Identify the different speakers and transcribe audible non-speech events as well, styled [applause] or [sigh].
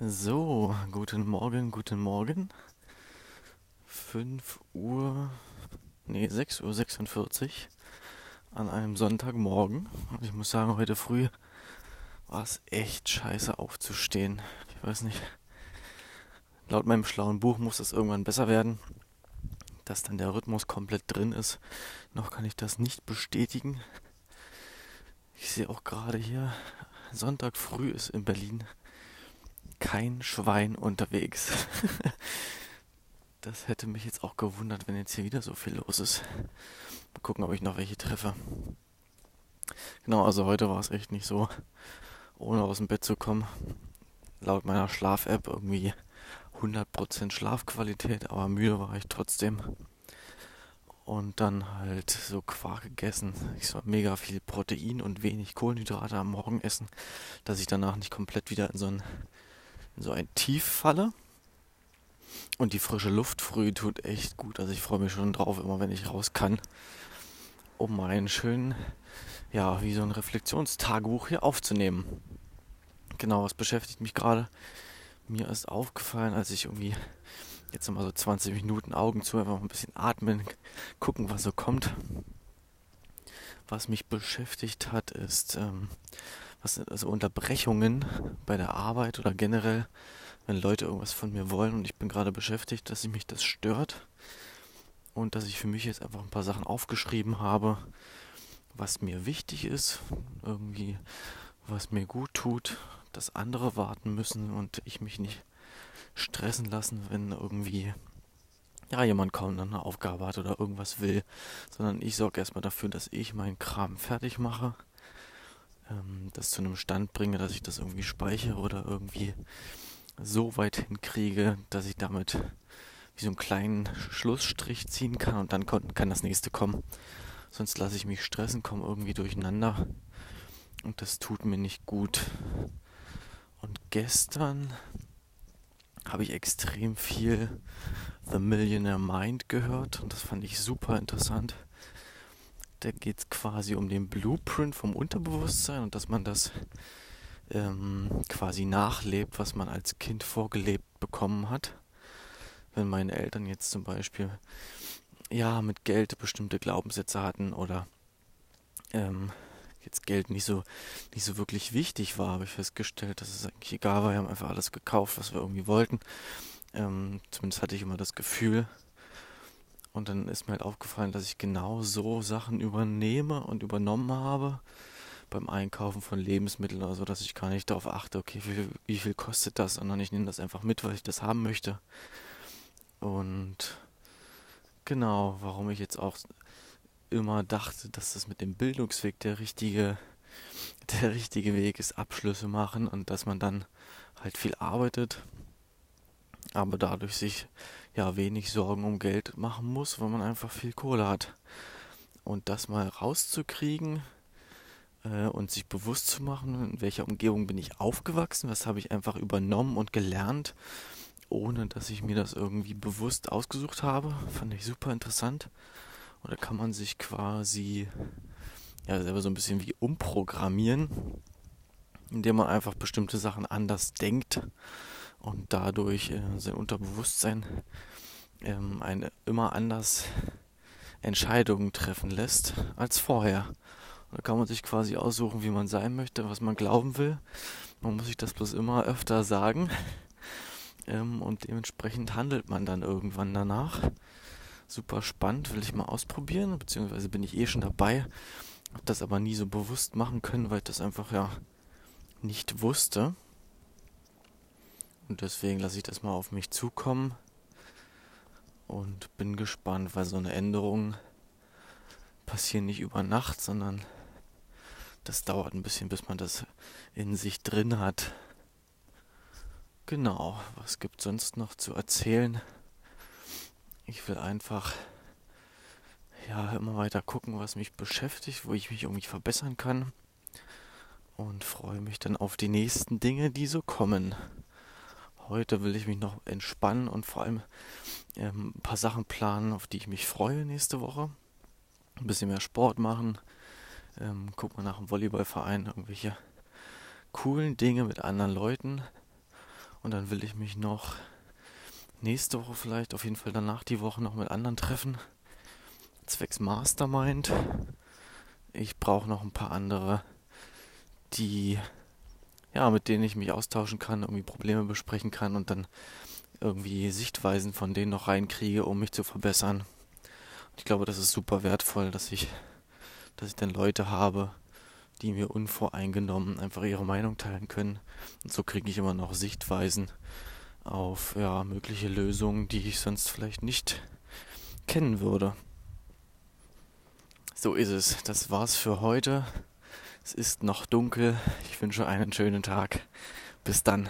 Speaker 1: So, guten Morgen, guten Morgen. 5 Uhr, nee, 6 Uhr 46 an einem Sonntagmorgen. Und ich muss sagen, heute früh war es echt scheiße aufzustehen. Ich weiß nicht. Laut meinem schlauen Buch muss das irgendwann besser werden, dass dann der Rhythmus komplett drin ist. Noch kann ich das nicht bestätigen. Ich sehe auch gerade hier, Sonntag früh ist in Berlin kein Schwein unterwegs. [laughs] das hätte mich jetzt auch gewundert, wenn jetzt hier wieder so viel los ist. Mal gucken, ob ich noch welche treffe. Genau, also heute war es echt nicht so, ohne aus dem Bett zu kommen. Laut meiner Schlaf-App irgendwie 100% Schlafqualität, aber müde war ich trotzdem. Und dann halt so Quark gegessen. Ich soll mega viel Protein und wenig Kohlenhydrate am Morgen essen, dass ich danach nicht komplett wieder in so ein in so ein Tief falle. Und die frische Luft früh tut echt gut. Also ich freue mich schon drauf, immer wenn ich raus kann, um meinen schönen, ja, wie so ein Reflexionstagebuch hier aufzunehmen. Genau, was beschäftigt mich gerade? Mir ist aufgefallen, als ich irgendwie jetzt nochmal so 20 Minuten Augen zu, einfach ein bisschen atmen, gucken, was so kommt. Was mich beschäftigt hat, ist, ähm, was also Unterbrechungen bei der Arbeit oder generell, wenn Leute irgendwas von mir wollen und ich bin gerade beschäftigt, dass mich das stört? Und dass ich für mich jetzt einfach ein paar Sachen aufgeschrieben habe, was mir wichtig ist, irgendwie was mir gut tut, dass andere warten müssen und ich mich nicht stressen lassen, wenn irgendwie ja jemand kommt und eine Aufgabe hat oder irgendwas will, sondern ich sorge erstmal dafür, dass ich meinen Kram fertig mache ähm, das zu einem Stand bringe, dass ich das irgendwie speichere oder irgendwie so weit hinkriege, dass ich damit wie so einen kleinen Schlussstrich ziehen kann und dann kann das nächste kommen. Sonst lasse ich mich stressen, komme irgendwie durcheinander und das tut mir nicht gut. Und gestern habe ich extrem viel The Millionaire Mind gehört und das fand ich super interessant da geht es quasi um den Blueprint vom Unterbewusstsein und dass man das ähm, quasi nachlebt, was man als Kind vorgelebt bekommen hat. Wenn meine Eltern jetzt zum Beispiel ja mit Geld bestimmte Glaubenssätze hatten oder ähm, jetzt Geld nicht so nicht so wirklich wichtig war, habe ich festgestellt, dass es eigentlich egal war. Wir haben einfach alles gekauft, was wir irgendwie wollten. Ähm, zumindest hatte ich immer das Gefühl, und dann ist mir halt aufgefallen, dass ich genau so Sachen übernehme und übernommen habe beim Einkaufen von Lebensmitteln oder so, dass ich gar nicht darauf achte, okay, wie viel, wie viel kostet das, sondern ich nehme das einfach mit, weil ich das haben möchte. Und genau, warum ich jetzt auch immer dachte, dass das mit dem Bildungsweg der richtige, der richtige Weg ist, Abschlüsse machen und dass man dann halt viel arbeitet, aber dadurch sich ja wenig Sorgen um Geld machen muss, weil man einfach viel Kohle hat. Und das mal rauszukriegen äh, und sich bewusst zu machen, in welcher Umgebung bin ich aufgewachsen, was habe ich einfach übernommen und gelernt, ohne dass ich mir das irgendwie bewusst ausgesucht habe, fand ich super interessant. Und da kann man sich quasi ja selber so ein bisschen wie umprogrammieren, indem man einfach bestimmte Sachen anders denkt und dadurch äh, sein Unterbewusstsein ähm, eine immer anders Entscheidungen treffen lässt als vorher. Da kann man sich quasi aussuchen, wie man sein möchte, was man glauben will. Man muss sich das bloß immer öfter sagen. Ähm, und dementsprechend handelt man dann irgendwann danach. Super spannend, will ich mal ausprobieren, beziehungsweise bin ich eh schon dabei. Hab das aber nie so bewusst machen können, weil ich das einfach ja nicht wusste. Und deswegen lasse ich das mal auf mich zukommen und bin gespannt, weil so eine Änderung passiert nicht über Nacht, sondern das dauert ein bisschen, bis man das in sich drin hat. Genau, was gibt sonst noch zu erzählen? Ich will einfach ja immer weiter gucken, was mich beschäftigt, wo ich mich irgendwie verbessern kann und freue mich dann auf die nächsten Dinge, die so kommen. Heute will ich mich noch entspannen und vor allem ähm, ein paar Sachen planen, auf die ich mich freue nächste Woche. Ein bisschen mehr Sport machen. Ähm, guck mal nach dem Volleyballverein irgendwelche coolen Dinge mit anderen Leuten. Und dann will ich mich noch nächste Woche vielleicht, auf jeden Fall danach die Woche noch mit anderen treffen. Zwecks Mastermind. Ich brauche noch ein paar andere, die, ja, mit denen ich mich austauschen kann, irgendwie Probleme besprechen kann und dann irgendwie Sichtweisen von denen noch reinkriege, um mich zu verbessern. Ich glaube, das ist super wertvoll, dass ich, dass ich dann Leute habe, die mir unvoreingenommen einfach ihre Meinung teilen können. Und so kriege ich immer noch Sichtweisen auf ja, mögliche Lösungen, die ich sonst vielleicht nicht kennen würde. So ist es. Das war's für heute. Es ist noch dunkel. Ich wünsche einen schönen Tag. Bis dann.